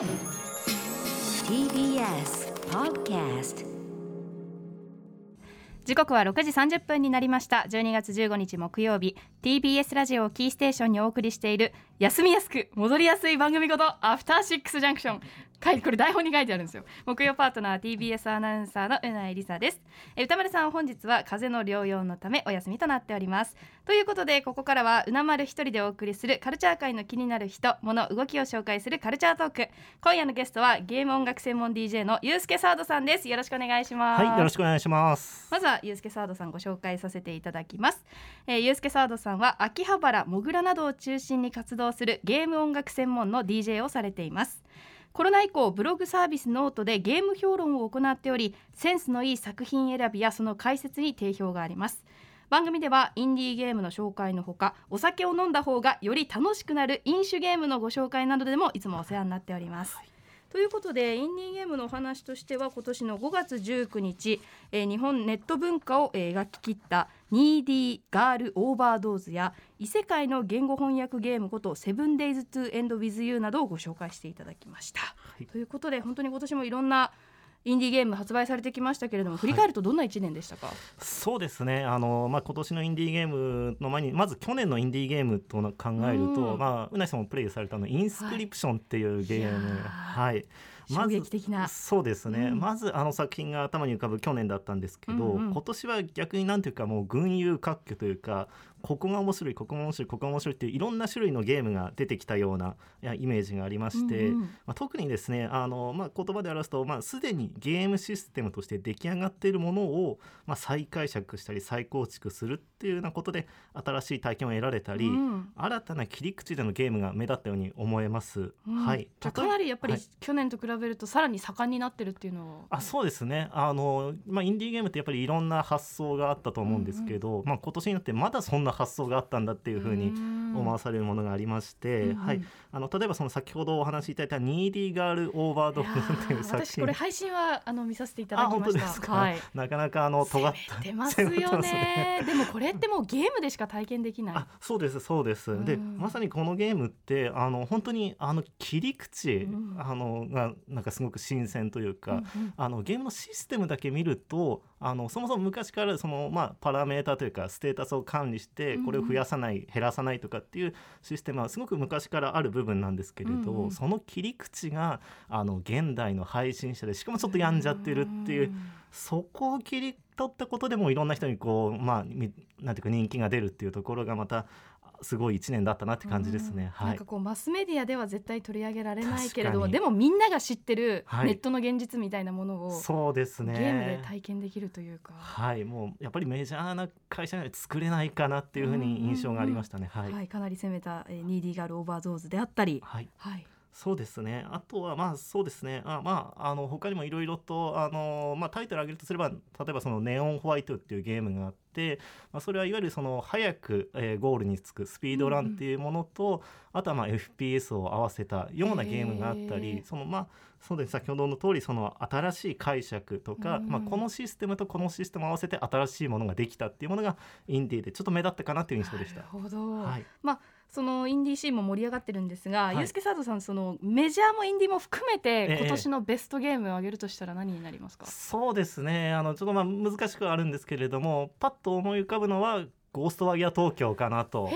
TBS Podcast 時刻は6時30分になりました。12月15日木曜日。TBS ラジオをキーステーションにお送りしている休みやすく戻りやすい番組ことアフターシックスジャンクション書いこれ台本に書いてあるんですよ。木曜パートナー TBS アナウンサーのうなえりさです。え歌丸さん本日は風邪の療養のためお休みとなっております。ということでここからはうな丸一人でお送りするカルチャー界の気になる人物動きを紹介するカルチャートーク。今夜のゲストはゲーム音楽専門 DJ のゆうすけサードさんです。よろしくお願いします。はい、よろしくお願いします。まずはゆうすけサードさんご紹介させていただきます、えー、ゆうすけサードさんは秋葉原もぐらなどを中心に活動するゲーム音楽専門の DJ をされています。コロナ以降ブログサービスノートでゲーム評論を行っておりセンスのいい作品選びやその解説に定評があります番組ではインディーゲームの紹介のほかお酒を飲んだ方がより楽しくなる飲酒ゲームのご紹介などでもいつもお世話になっております、ということでインディーゲームのお話としては今年の5月19日、えー日本ネット文化を、えー描き切った「 NEEDY GIRL OVERDOSE」や異世界の言語翻訳ゲームこと「7 Days to End with You」などをご紹介していただきました。い。ということで本当に今年もいろんなインディーゲーム発売されてきましたけれども振り返るとどんな1年でしたか、そうですね。あのまあ今年のインディーゲームの前にまず去年のインディーゲームと考えると、うん。まあうなぎさんもプレイされたの Inscryption っていうゲーム、いやー。はい。衝撃的な。そうですね、うん。まずあの作品が頭に浮かぶ去年だったんですけど、うんうん。今年は逆になんていうかもう群雄割拠というかここが面白いここが面白いここが面白いっていういろんな種類のゲームが出てきたようなイメージがありまして、うんうんまあ、特にですねあの、まあ、言葉で表すと、まあ、すでにゲームシステムとして出来上がっているものを、まあ、再解釈したり再構築するっていうようなことで新しい体験を得られたり、うん。新たな切り口でのゲームが目立ったように思えます。うん。はい、かなりやっぱりはい。去年と比べるとさらに盛んになってるっていうのは、あそうですね。あの、まあ、インディーゲームってやっぱりいろんな発想があったと思うんですけど、まあ、今年になってまだそんな発想があったんだっていうふうに思わされるものがありまして、うんうん。はい、あの例えばその先ほどお話しいただいた「ニーディーガール・オーバードーズ」っていう作品。私これ配信はあの見させていただあきました。本当ですか、はい。なかなかあの尖った出ますよ ね。でもこれってもうゲームでしか体験できない。あそうですそうです、でうん。まさにこのゲームってあの本当にあの切り口、うん。あのがなんかすごく新鮮というか、うんうん。あのゲームのシステムだけ見るとあのそもそも昔からその、まあ、パラメータというかステータスを管理してうんうん。これを増やさない、減らさないとかっていうシステムはすごく昔からある部分なんですけれど、うんうん。その切り口があの現代の配信者でしかもちょっと病んじゃってるっていう。そこを切り取ったことでもいろんな人にこうまあみなんていうか人気が出るっていうところがまたすごい一年だったなって感じですね。はいうんなんか。こうマスメディアでは絶対取り上げられないけれどもでもみんなが知ってるはいネットの現実みたいなものを、そうですね。ゲームで体験できるというか、はい、もうやっぱりメジャーな会社には作れないかなっていうふうに印象がありましたね。はい。はい、かなり攻めた、えー、 NEEDY GIRL OVERDOSE であったり、はい。はい、そうですね。あとはまあそうですね。あまああの他にもいろいろとあのまあタイトル挙げるとすれば例えばその Neon White っていうゲームがあって、まあそれはいわゆるその早く、えーゴールにつく speedrun っていうものと、あとはまあ FPS を合わせたようなゲームがあったへりー、そのまあそうです先ほどの通りその新しい解釈とか、うんまあこのシステムとこのシステムを合わせて新しいものができたっていうものがインディーでちょっと目立ったかなっていう印象でしたな。るほど、はい。まあそのインディーシーンも盛り上がってるんですが、い。ユースケサードさんそのメジャーもインディーも含めてええ。今年のベストゲームを挙げるとしたら何になりますか、そうですね。あのちょっとまあ難しくはあるんですけれどもパッと思い浮かぶのはゴーストワギア東京かなと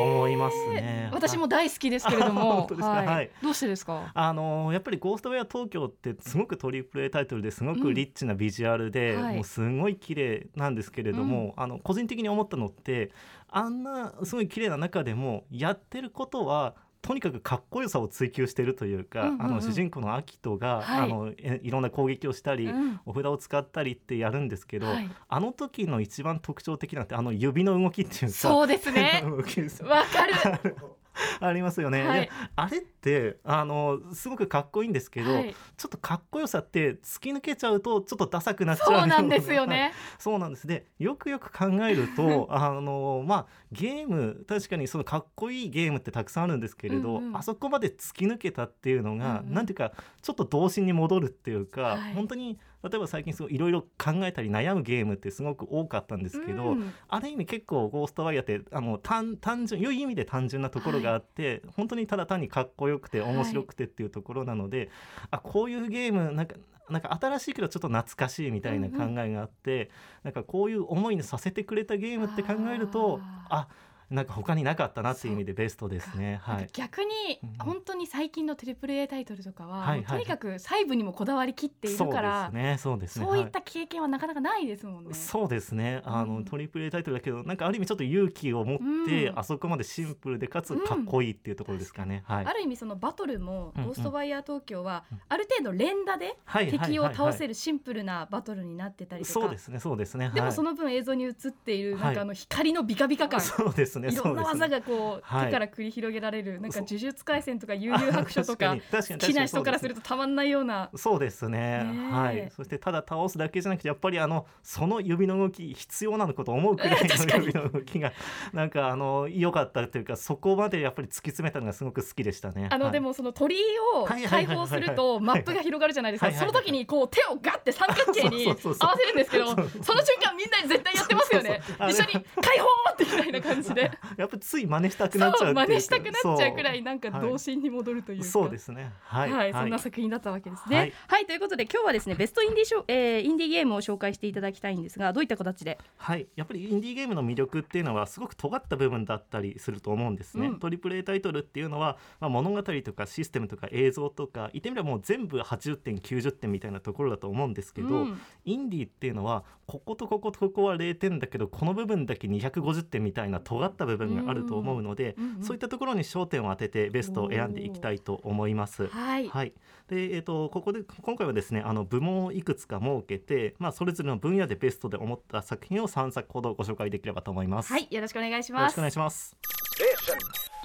思いますね。私も大好きですけれどあも。本当ですかはい。どうしてですか？あのやっぱり「ゴーストウェア東京」ってすごくトリプル A タイトルですごくリッチなビジュアルで、うんはい。もうすごい綺麗なんですけれども、あの個人的に思ったのってあんなすごい綺麗な中でもやってることはとにかくかっこよさを追求してるというか、うんうんうん。あの主人公のアキトが、はい。あのえいろんな攻撃をしたり、うん。お札を使ったりってやるんですけど、はい。あの時の一番特徴的なってあの指の動きっていうかそうですね。わかる ありますよね、はい。であれってあのすごくかっこいいんですけど、はい。ちょっとかっこよさって突き抜けちゃうとちょっとダサくなっちゃうそうなんですよ はい。ね、そうなんです。でよくよく考えるとあのまあゲーム確かにそのかっこいいゲームってたくさんあるんですけれど、うんうん。あそこまで突き抜けたっていうのが、うんうん。なんていうかちょっと童心に戻るっていうか、はい。本当に例えば最近すごいいろいろ考えたり悩むゲームってすごく多かったんですけど、うん。ある意味結構ゴーストワイヤーってあの単単純良い意味で単純なところがあって、本当にただ単にかっこよくてはい面白くてっていうところなので、あこういうゲームなんかなんか新しいけどちょっと懐かしいみたいな考えがあって、なんかこういう思いにさせてくれたゲームって考えるとああなんか他になかったなっていう意味でベストですね。はい、逆にうんうん。本当に最近のトリプル A タイトルとかは、はいはい。もうとにかく細部にもこだわりきっているからそうですね。そうですね。そういった経験はなかなかないですもんね。はい。そうですね。あの、うん。トリプル A タイトルだけどなんかある意味ちょっと勇気を持って、うん。あそこまでシンプルでかつかっこいいっていうところですかね。はい。ある意味そのバトルもうんうん。ゴーストバイヤー東京はうん。ある程度連打ではい敵を倒せるるシンプルなバトルになってたりとか。そうですねそうですね。でもはいその分映像に映っているはいなんかあの光のビカビカ感そうですね。いろんな技ががこうはい手から繰り広げられるなんか呪術廻戦とか悠々白書とか 好きな人からするととたまんないような。そうですね。はい。そしてただ倒すだけじゃなくてやっぱりあのその指の動き必要なのかと思うくらいの 指の動きがなんかあの良かったというかそこまでやっぱり突き詰めたのがすごく好きでしたね。あの、はい。でもその鳥居を解放するとマップが広がるじゃないですか、その時にこう手をガッて三角形に合わせるんですけどその瞬間みんな絶対やってますよね。一緒に解放ってみたいな感じで やっぱりつい真似したくなっちゃうそう真似したくなっちゃうくらいそなんかはい童心に戻るというか、そうですね。はい、はい、そんな作品だったわけですね。ははいい、ということで今日はですねベストインディーショー、えーインディーゲームを紹介していただきたいんですがどういった形で？はい、やっぱりインディーゲームの魅力っていうのはすごく尖った部分だったりすると思うんですね。うん。トリプル A タイトルっていうのは、まあ、物語とかシステムとか映像とか言ってみればもう全部80点90点みたいなところだと思うんですけど、うん。インディーっていうのはこことこことここは0点だけどこの部分だけ250点みたいな尖った部分があると思うので、うんうんそういったところに焦点を当ててベストを選んでいきたいと思います。はい、はい、で、えー、とここで今回はですねあの部門をいくつか設けて、まあ、それぞれの分野でベストで思った作品を3作ほどご紹介できればと思います。はい、よろしくお願いしますよろしくお願いします。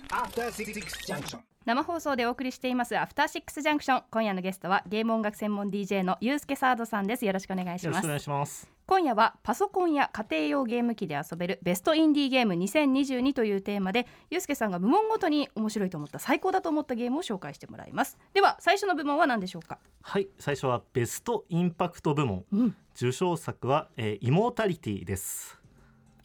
After Six Junction. 生放送でお送りしていますアフターシックスジャンクション今夜のゲストはゲーム音楽専門 DJ のゆうすけサードさんですよろしくお願いしますよろしくお願いします。今夜はパソコンや家庭用ゲーム機で遊べるベストインディーゲーム2022というテーマでゆうすけさんが部門ごとに面白いと思った最高だと思ったゲームを紹介してもらいますでは最初の部門は何でしょうか？はい、最初はベストインパクト部門。うん受賞作は、えーイモータリティです。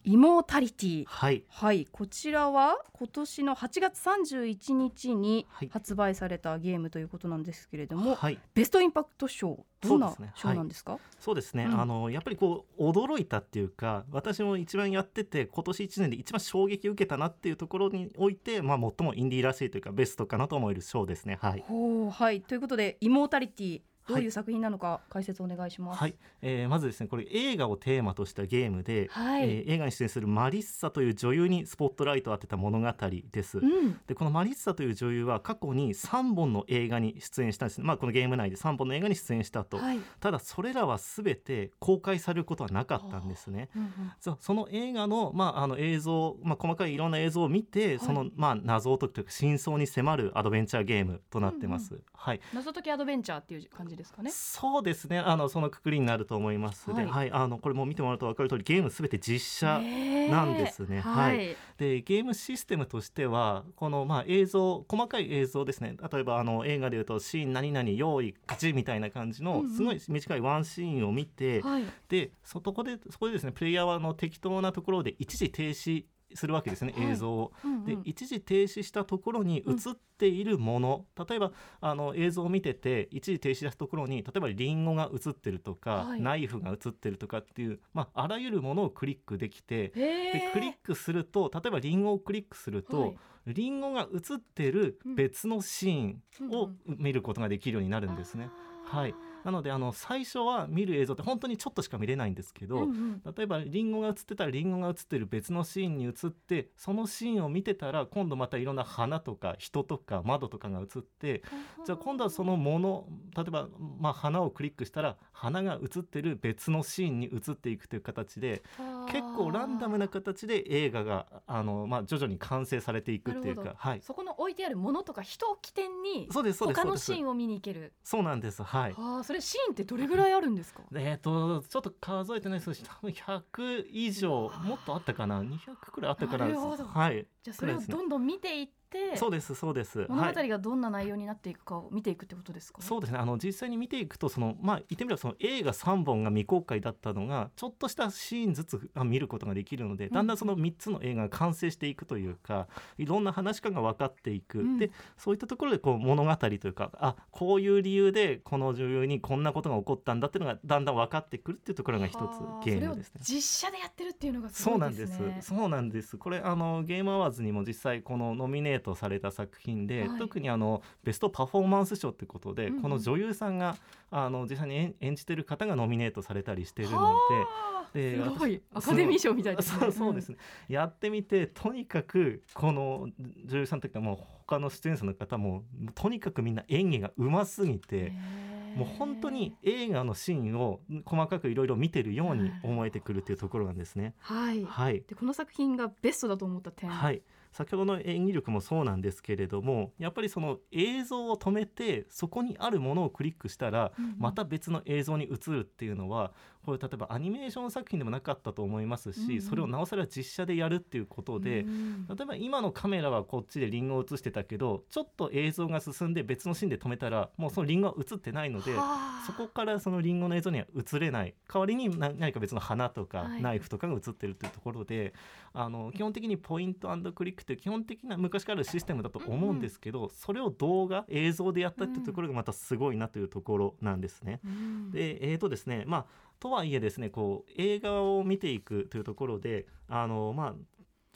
イモータリティ。はい。はい。こちらは今年の8月31日にはい。発売されたゲームということなんですけれども、はい。ベストインパクト賞どんな賞なんですか、そうですね、うん。あのやっぱりこう驚いたっていうか私も一番やってて今年1年で一番衝撃を受けたなっていうところにおいて、まあ、最もインディーらしいというかベストかなと思える賞ですね。はい。はい。ということでイモータリティどういう作品なのか解説お願いします。はい、えーまずですねこれ映画をテーマとしたゲームで、はい。えー映画に出演するマリッサという女優にスポットライトを当てた物語です。うん。でこのマリッサという女優は過去に3本の映画に出演したんですね、まあ、このゲーム内で3本の映画に出演したと、はい。ただそれらは全て公開されることはなかったんですね。うんうん。その映画の,、まあ、あの映像、まあ、細かいいろんな映像を見て、その、まあ、謎を解くというか真相に迫るアドベンチャーゲームとなってます。はい。謎解きアドベンチャーっていう感じですかね。そうですねあのそのくくりになると思います。はいで、はい、あのこれも見てもらうと分かる通りゲームすべて実写なんですねははいい。でゲームシステムとしてはこのまあ映像細かい映像ですね例えばあの映画でいうとシーン何々用意勝ちみたいな感じうんうんのすごい短いワンシーンを見て、はい。でそこでそこでですねプレイヤーはあの適当なところで一時停止するわけですね、はい。映像を。うんうん。で一時停止したところに映っているもの、例えばあの映像を見てて一時停止したところに例えばリンゴが映ってるとか、はい。ナイフが映ってるとかっていう、まあ、あらゆるものをクリックできてでクリックすると例えばリンゴをクリックすると、はい。リンゴが映ってる別のシーンをうん見ることができるようになるんですね。はいなのであの最初は見る映像って本当にちょっとしか見れないんですけど、うんうん。例えばリンゴが映ってたらリンゴが映ってる別のシーンに映ってそのシーンを見てたら今度またいろんな花とか人とか窓とかが映ってじゃあ今度はそのもの例えば、まあ、花をクリックしたら花が映ってる別のシーンに移っていくという形で結構ランダムな形で映画があの、まあ、徐々に完成されていくっていうか、はい、そこの置いてあるものとか人を起点に他のシーンを見に行ける。そうなんですはい。ああそれシーンってどれぐらいあるんですか？えー、とちょっと数えてないです。けど多分100以上もっとあったかな？200くらいあったかななるほど。はい。じゃあそれをどんどん見ていっててそうですそうです。物はい。語がどんな内容になっていくかを見ていくってことですか、そうですね。あの実際に見ていくとそのまあ言ってみればその映画3本が未公開だったのがちょっとしたシーンずつあ見ることができるのでだんだんその3つの映画が完成していくというかいろんな話し家が分かっていく、うん。でそういったところでこう物語というかあこういう理由でこの女優にこんなことが起こったんだっていうのがだんだん分かってくるっていうところが一つはあゲームですね。実写でやってるっていうのがすそうなんです。ねです。そうなんです。これあのゲームアワーズにも実際このノミネートされた作品で、はい特にあのベストパフォーマンス賞ってことで、うんうんこの女優さんがあの実際に演演じてる方がノミネートされたりしてるのはあで。すごい私アカデミー賞みたいですね。そうですね、やってみてとにかくこの女優さんというかもう他の出演者の方もとにかくみんな演技がうますぎて、もう本当に映画のシーンを細かくいろいろ見てるように思えてくるっていうところなんですね。はい。はい、でこの作品がベストだと思った点。はい、先ほどの演技力もそうなんですけれどもやっぱりその映像を止めてそこにあるものをクリックしたらまた別の映像に映るっていうのはこれ例えばアニメーション作品でもなかったと思いますし、うんうん。それをなおさら実写でやるっていうことで、うん例えば今のカメラはこっちでリンゴを映してたけどちょっと映像が進んで別のシーンで止めたらもうそのリンゴは映ってないので。はあ。そこからそのリンゴの映像には映れない。代わりにな何か別の花とかはい。ナイフとかが映ってるっていうところで、あの基本的にポイントクリックっていう基本的な昔からあるシステムだと思うんですけど、それを動画映像でやったっていうところがまたすごいなというところなんですね。うん。でえーとですねまあとはいえですねこう映画を見ていくというところであのまあ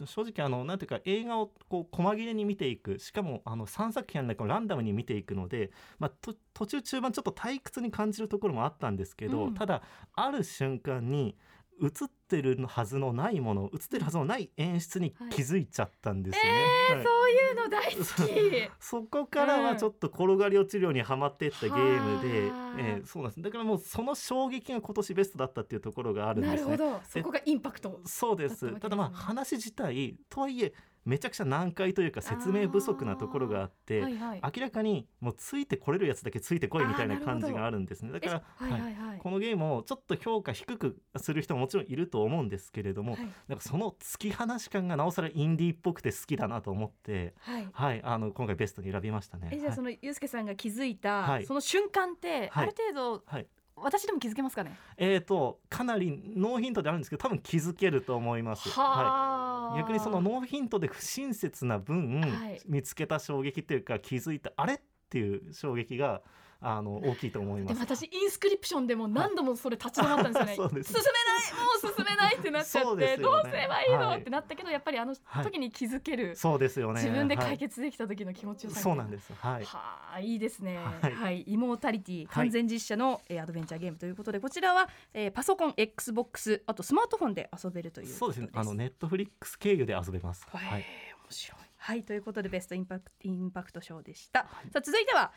正直あのなんていうか映画をこう細切れに見ていくしかもあの3作品ある中ランダムに見ていくので、まあ、と途中中盤ちょっと退屈に感じるところもあったんですけど、うん。ただある瞬間に映ってるはずのないもの映ってるはずのない演出に気づいちゃったんですよね。はいそういうの大好き。そこからはちょっと転がり落ちるようにはまっていったゲームで、はあえーそうなんですだからもうその衝撃が今年ベストだったっていうところがあるんですね。なるほど。そこがインパクト。そうですただまあ話自体とはいえめちゃくちゃ難解というか説明不足なところがあってはいはい。明らかにもうついてこれるやつだけついてこいみたいな感じがあるんですねだから、えはいはいはい。このゲームをちょっと評価低くする人ももちろんいると思うんですけれども、はいなんかその突き放し感がなおさらインディーっぽくて好きだなと思って、はい。はい、あの今回ベストに選びましたね。えじゃあはいそのゆうすけさんが気づいた、はいその瞬間って、はいある程度はい私でも気づけますかね？えー、とかなりノーヒントであるんですけど多分気づけると思います。はあ、逆にそのノーヒントで不親切な分、はい見つけた衝撃というか気づいたあれ？っていう衝撃があの大きいと思います。私インスクリプションでも何度もそれ立ち止まったんですよね。そうです進めないもう進めないってなっちゃって、ねどうすればいいの、はいってなったけどやっぱりあのはい時に気づける、そうですよね。自分ではい解決できた時の気持ちよさ、そうなんですす。はい。はあいいですね。は、はいいイモータリティ完全実写の、えーアドベンチャーゲームということでこちらは、えーパソコン XBOX あとスマートフォンで遊べるというそうですね。あのね。 Netflix 経由で遊べます。はい、はい。面白い。はいということでベストインパクトインパクト賞でした。さあ続いては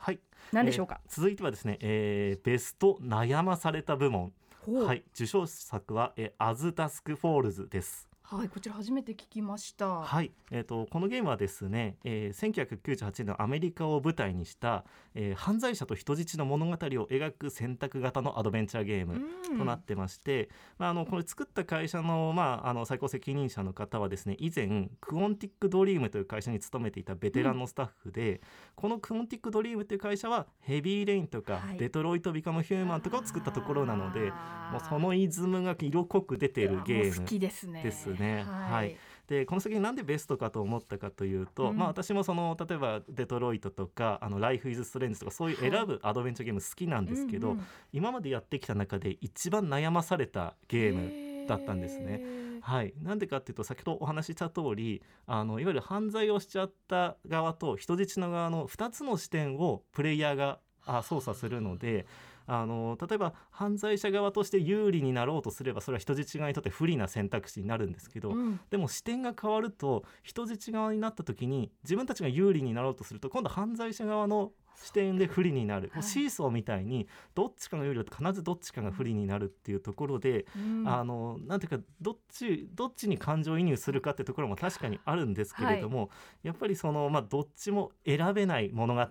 はい。何でしょうか？えー続いてはですね、えーベスト悩まされた部門。はい。受賞作は、えー As Dusk Falls です。はいこちら初めて聞きました。はい、えー、とこのゲームはですね、えー、1998年のアメリカを舞台にした、えー犯罪者と人質の物語を描く選択型のアドベンチャーゲームうん。となってまして、まあ、あのこれ作った会社の,、まあ、あの最高責任者の方はですね以前 Quantic Dream という会社に勤めていたベテランのスタッフで、この Quantic Dream という会社は Heavy Rain とか、はい。 Detroit: Become Human とかを作ったところなのでもうそのイズムが色濃く出ているゲームですね。ね。はい。はい。でこの作品なんでベストかと思ったかというと、うん。まあ私もその例えば Detroit とかあの Life is Strange とかそういう選ぶアドベンチャーゲーム好きなんですけど、うんうん。今までやってきた中で一番悩まされたゲームだったんですね。はい、なんでかっていうと先ほどお話しした通りあのいわゆる犯罪をしちゃった側と人質の側の2つの視点をプレイヤーがあ操作するのであの例えば犯罪者側として有利になろうとすればそれは人質側にとって不利な選択肢になるんですけど、うん。でも視点が変わると人質側になった時に自分たちが有利になろうとすると今度犯罪者側の視点で不利になる、はい。シーソーみたいにどっちかが有利だと必ずどっちかが不利になるっていうところで、うん。あのなんていうかどっちどっちに感情移入するかってところも確かにあるんですけれども、やっぱりその、まあ、どっちも選べない物語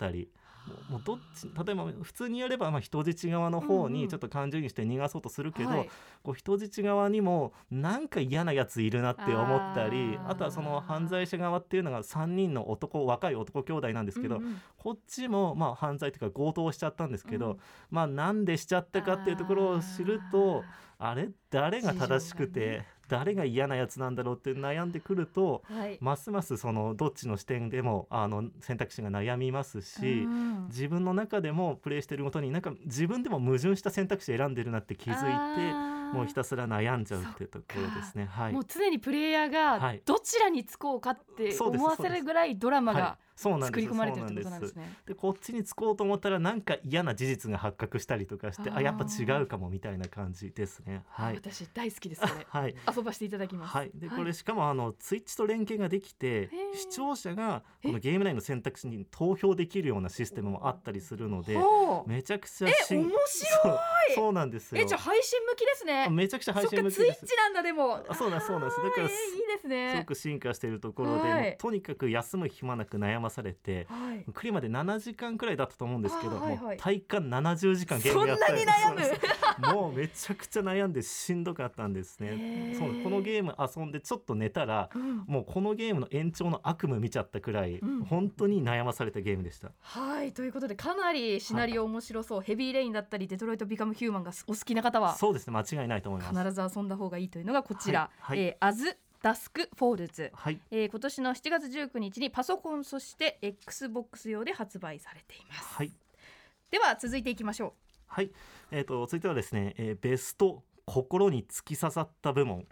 もうどっち例えば普通にやればまあ人質側の方うんうん。にちょっと感情移入して逃がそうとするけど、はい。こう人質側にもなんか嫌なやついるなって思ったりあとはその犯罪者側っていうのが3人の男若い男兄弟なんですけど、うんうんこっちもまあ犯罪というか強盗をしちゃったんですけど、うんまあなんでしちゃったかっていうところを知るとあれ誰が正しくて、誰が嫌なやつなんだろうって悩んでくるとはいますますそのどっちの視点でもあの選択肢が悩みますし。うん自分の中でもプレイしてるごとになんか自分でも矛盾した選択肢を選んでるなって気づいてもうひたすら悩んじゃうっていうところですね。はい。もう常にプレイヤーがはい。どちらにつこうかって思わせるぐらいドラマはいが作り込まれてるってことなんですね。でこっちにつこうと思ったらなんか嫌な事実が発覚したりとかしてあやっぱ違うかもみたいな感じですね。はい、私大好きですこれ。はい。遊ばせていただきます。はい、でこれしかもあのツイッチと連携ができて視聴者がこのゲーム内の選択肢に投票できるようなシステムもあったりするのでめちゃくちゃえ面白そうそうなんですよ。えじゃあ配信向きですね。めちゃくちゃ配そっかツイ信向きですッチなんだでも。あそうなんそうなんです。だからえーいいですすね。ごく進化しているところで、はい。とにかく休む暇なく悩まされてはい。クリまで7時間くらいだったと思うんですけど、はいはい。体感70時間ゲームやったそんなに悩む？そもうめちゃくちゃ悩んでしんどかったんですよねー。そうこのゲーム遊んでちょっと寝たらうん。もうこのゲームの延長の悪夢見ちゃったくらい、うん。本当に悩まされたゲームでした。はい。ということでかなりシナリオ面白そう、ヘビーレインだったりデトロイト・ビカム・ヒューマンがお好きな方はそうですね。間違いないと思います。必ず遊んだ方がいいというのがこちら、はい。はい。えーアズ・ダスク・フォールズ、はい。えー今年の7月19日にパソコンそして XBOX 用で発売されています、はい。では続いていきましょはい。えー、と続いてはですね、えーベスト心に突き刺さった部門、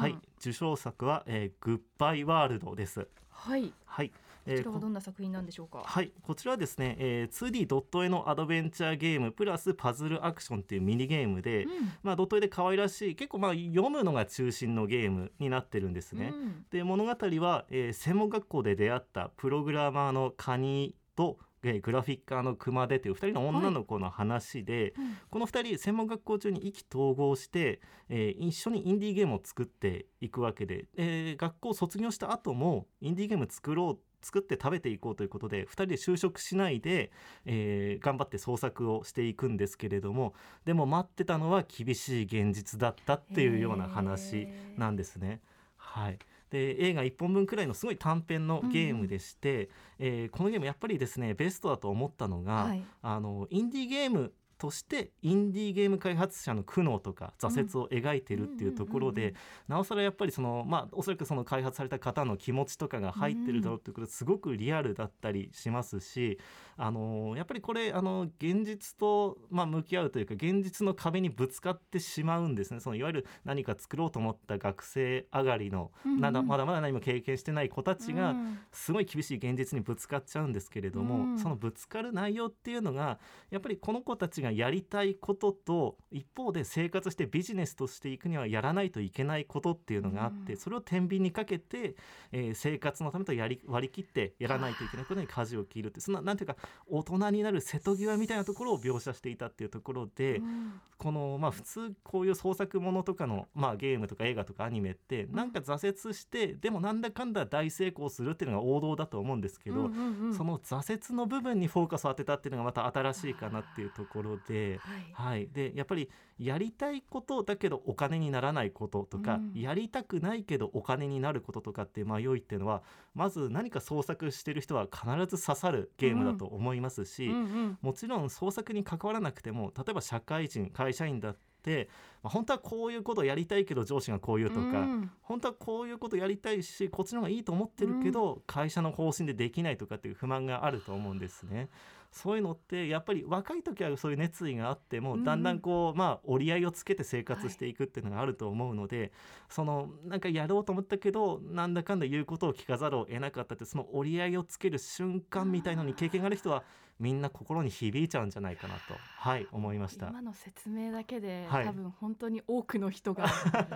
はい。受賞作は、えーグッバイワールドです。はい。はい、こえーちらはどんな作品なんでしょうか、はい、こちらはですね、えー 2D ドット絵のアドベンチャーゲームプラスパズルアクションっていうミニゲームで、うん。まあ、ドット絵で可愛らしい結構まあ読むのが中心のゲームになってるんですね。うん。で物語は、えー専門学校で出会ったプログラマーのカニと、えーグラフィッカーの熊手という2人の女の子の話で、うん。この2人専門学校中に意気投合して、えー一緒にインディーゲームを作っていくわけで、えー学校を卒業した後もインディーゲーム作ろう作って食べていこうということで2人で就職しないで、えー頑張って創作をしていくんですけれどもでも待ってたのは厳しい現実だったっていうような話なんですね。はい。で映画1本分くらいのすごい短編のゲームでして、えーこのゲームやっぱりですねベストだと思ったのが、はい。あのインディーゲームとしてインディーゲーム開発者の苦悩とか挫折を描いてるっていうところでなおさらやっぱりそのまあおそらくその開発された方の気持ちとかが入ってるだろうっていうことですごくリアルだったりしますしあのやっぱりこれあの現実とまあ向き合うというか現実の壁にぶつかってしまうんですね。そのいわゆる何か作ろうと思った学生上がりのまだまだまだ何も経験してない子たちがうん。すごい厳しい現実にぶつかっちゃうんですけれども、うん。そのぶつかる内容っていうのがやっぱりこの子たちがやりたいことと一方で生活してビジネスとしていくにはやらないといけないことっていうのがあって、うん。それを天秤にかけて、えー生活のためとやり割り切ってやらないといけないことに舵を切るってそんななんていうか大人になる瀬戸際みたいなところを描写していたっていうところで。うん。このまあ普通こういう創作ものとかのまあゲームとか映画とかアニメってなんか挫折してでもなんだかんだ大成功するっていうのが王道だと思うんですけど、うんうんうん。その挫折の部分にフォーカスを当てたっていうのがまた新しいかなっていうところで。はい。はい、でやっぱりやりたいことだけどお金にならないこととか、うん。やりたくないけどお金になることとかっていう迷いっていうのはまず何か創作してる人は必ず刺さるゲームだと思いますし、うんうん。もちろん創作に関わらなくても例えば社会人会社員だって、まあ、本当はこういうことやりたいけど上司がこう言うとか、うん本当はこういうことやりたいしこっちの方がいいと思ってるけど、会社の方針でできないとかっていう不満があると思うんですね。そういうのってやっぱり若い時はそういう熱意があっても、うん。だんだんこうまあ折り合いをつけて生活していくっていうのがあると思うので、そのなんかやろうと思ったけどなんだかんだ言うことを聞かざるを得なかったってその折り合いをつける瞬間みたいのに経験がある人はみんな心に響いちゃうんじゃないかなとはい思いました。今の説明だけで、はい。多分本当に多くの人が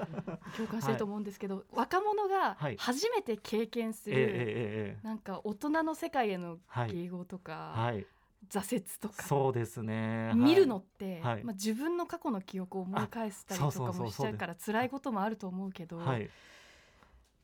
共感してると思うんですけど、若者がはい。初めて経験する、なんか大人の世界へのはい。迎合とか、はい挫折とか、そうですね。はい。見るのって、はい。まあ、自分の過去の記憶を思い返したりとかもしちゃうから辛いこともあると思うけど、はい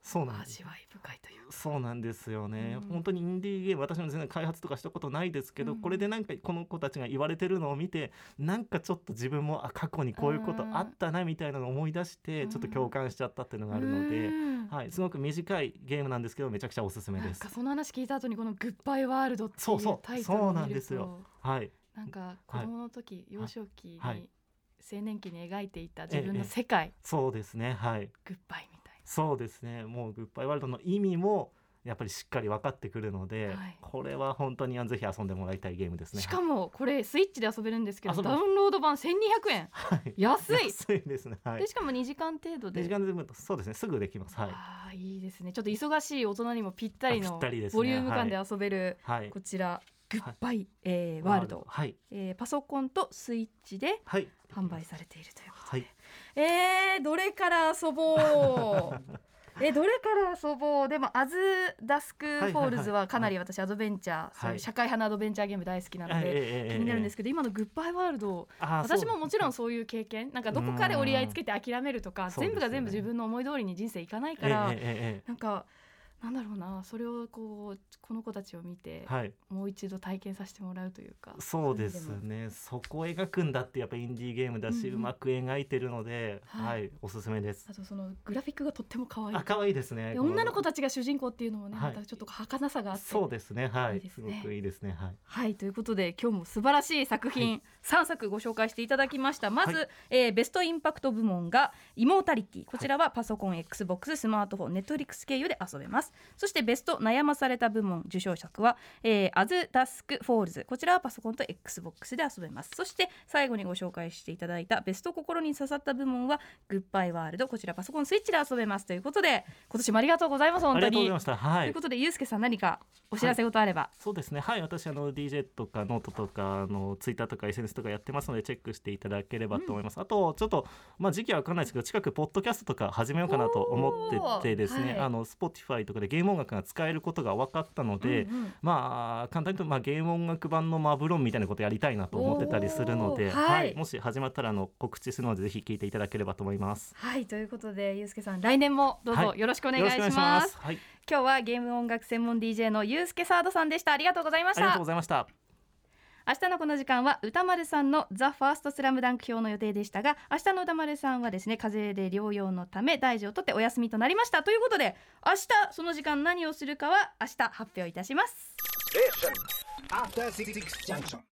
そうなんです。味わい深いというか。そうなんですよね、うん。本当にインディーゲーム私も全然開発とかしたことないですけど、うん。これでなんかこの子たちが言われてるのを見てなんかちょっと自分もあ過去にこういうことあったなみたいなのを思い出してうん。ちょっと共感しちゃったっていうのがあるので、うん。はい、すごく短いゲームなんですけどめちゃくちゃおすすめです。その話聞いた後にこのグッバイワールドっていそうそう。うタイトルそうなんを見るですよ。とはい、なんか子供の時、幼少期はい。に青年期に描いていた自分の世界、そうですね。はい。グッバイみたいそうですね。もうグッバイワールドの意味もやっぱりしっかり分かってくるので、はい。これは本当にぜひ遊んでもらいたいゲームですな、ね。しかもこれスイッチで遊べるんですけどダウンロード版1200円。はい、安い。安いですね。はい。で。しかも2時間程度で。2時間でもそうですね。すぐできます。はい。あーいいですね。ちょっと忙しい大人にもぴったりのボリューム感で遊べるはい。こちら、グッバイ、えーワールド、はい。えーパソコンとスイッチではい。販売されているということはい。えー、どれから遊ぼう。えどれから遊ぼう。でもアズダスクフォールズはかなり私アドベンチャー、そういう社会派のアドベンチャーゲーム大好きなのはいで、ええ気になるんですけど今のグッバイワールド。ど私ももちろんそういう経験。なんかどこかで折り合いつけて諦めるとか全部が全部自分の思い通りに人生いかないから、なんかなんだろうなそれをこうこの子たちを見てえ、はい。もう一度体験させてもらうというか。そうですね。そこを描くんだってやっぱインディーゲームだし、うんううんまく描いてるので、ははいい、おすすめです。あとそのグラフィックがとっても可愛い。あ可愛いですね。で女の子たちが主人公っていうのもね、はい。またちょっと儚さがあって。そうですね。はい。いいですね。すごくいいですね。はい。はいということで今日も素晴らしい作品、3作ご紹介していただきました。まず、はいえーベストインパクト部門が「イモータリティ」こちらはパソコン、XBOX スマートフォンネットフリックス経由で遊べますそしてベスト悩まされた部門受賞作は「えーアズダスクフォールズ」こちらはパソコンと XBOX で遊べます。そして最後にご紹介していただいたベスト心に刺さった部門は「グッバイワールド」こちらパソコンスイッチで遊べます。ということで今年もありがとうございますあ本当に。ありがとうございました。はい。ということでゆうすけさん何かお知らせ事あれば、そうですね。はい。私あの DJ とかノートとかあのツイッターとか SNS とかやってますのでチェックしていただければと思います、あとちょっとまあ時期は分かんないですけど近くポッドキャストとか始めようかなと思っててですね、はい。あの Spotify とかでゲーム音楽が使えることが分かったので、うんうん。まあ簡単に言うと、まあ、ゲーム音楽版のマブロンみたいなことやりたいなと思ってたりするので、おーはい。もし始まったらあの告知するのでぜひ聞いていただければと思います。はいということでゆうすけさん来年もどうぞはい。よろしくお願いします,、よろしくお願い。はい、今日はゲーム音楽専門 DJ のゆうすけサードさんでした。ありがとうございましありがとうたございました。明日のこの時間は歌丸さんのザ・ファーストスラムダンク表の予定でしたが明日の歌丸さんはですね風邪で療養のため大事を取ってお休みとなりました。ということで明日その時間何をするかは明日発表いたします。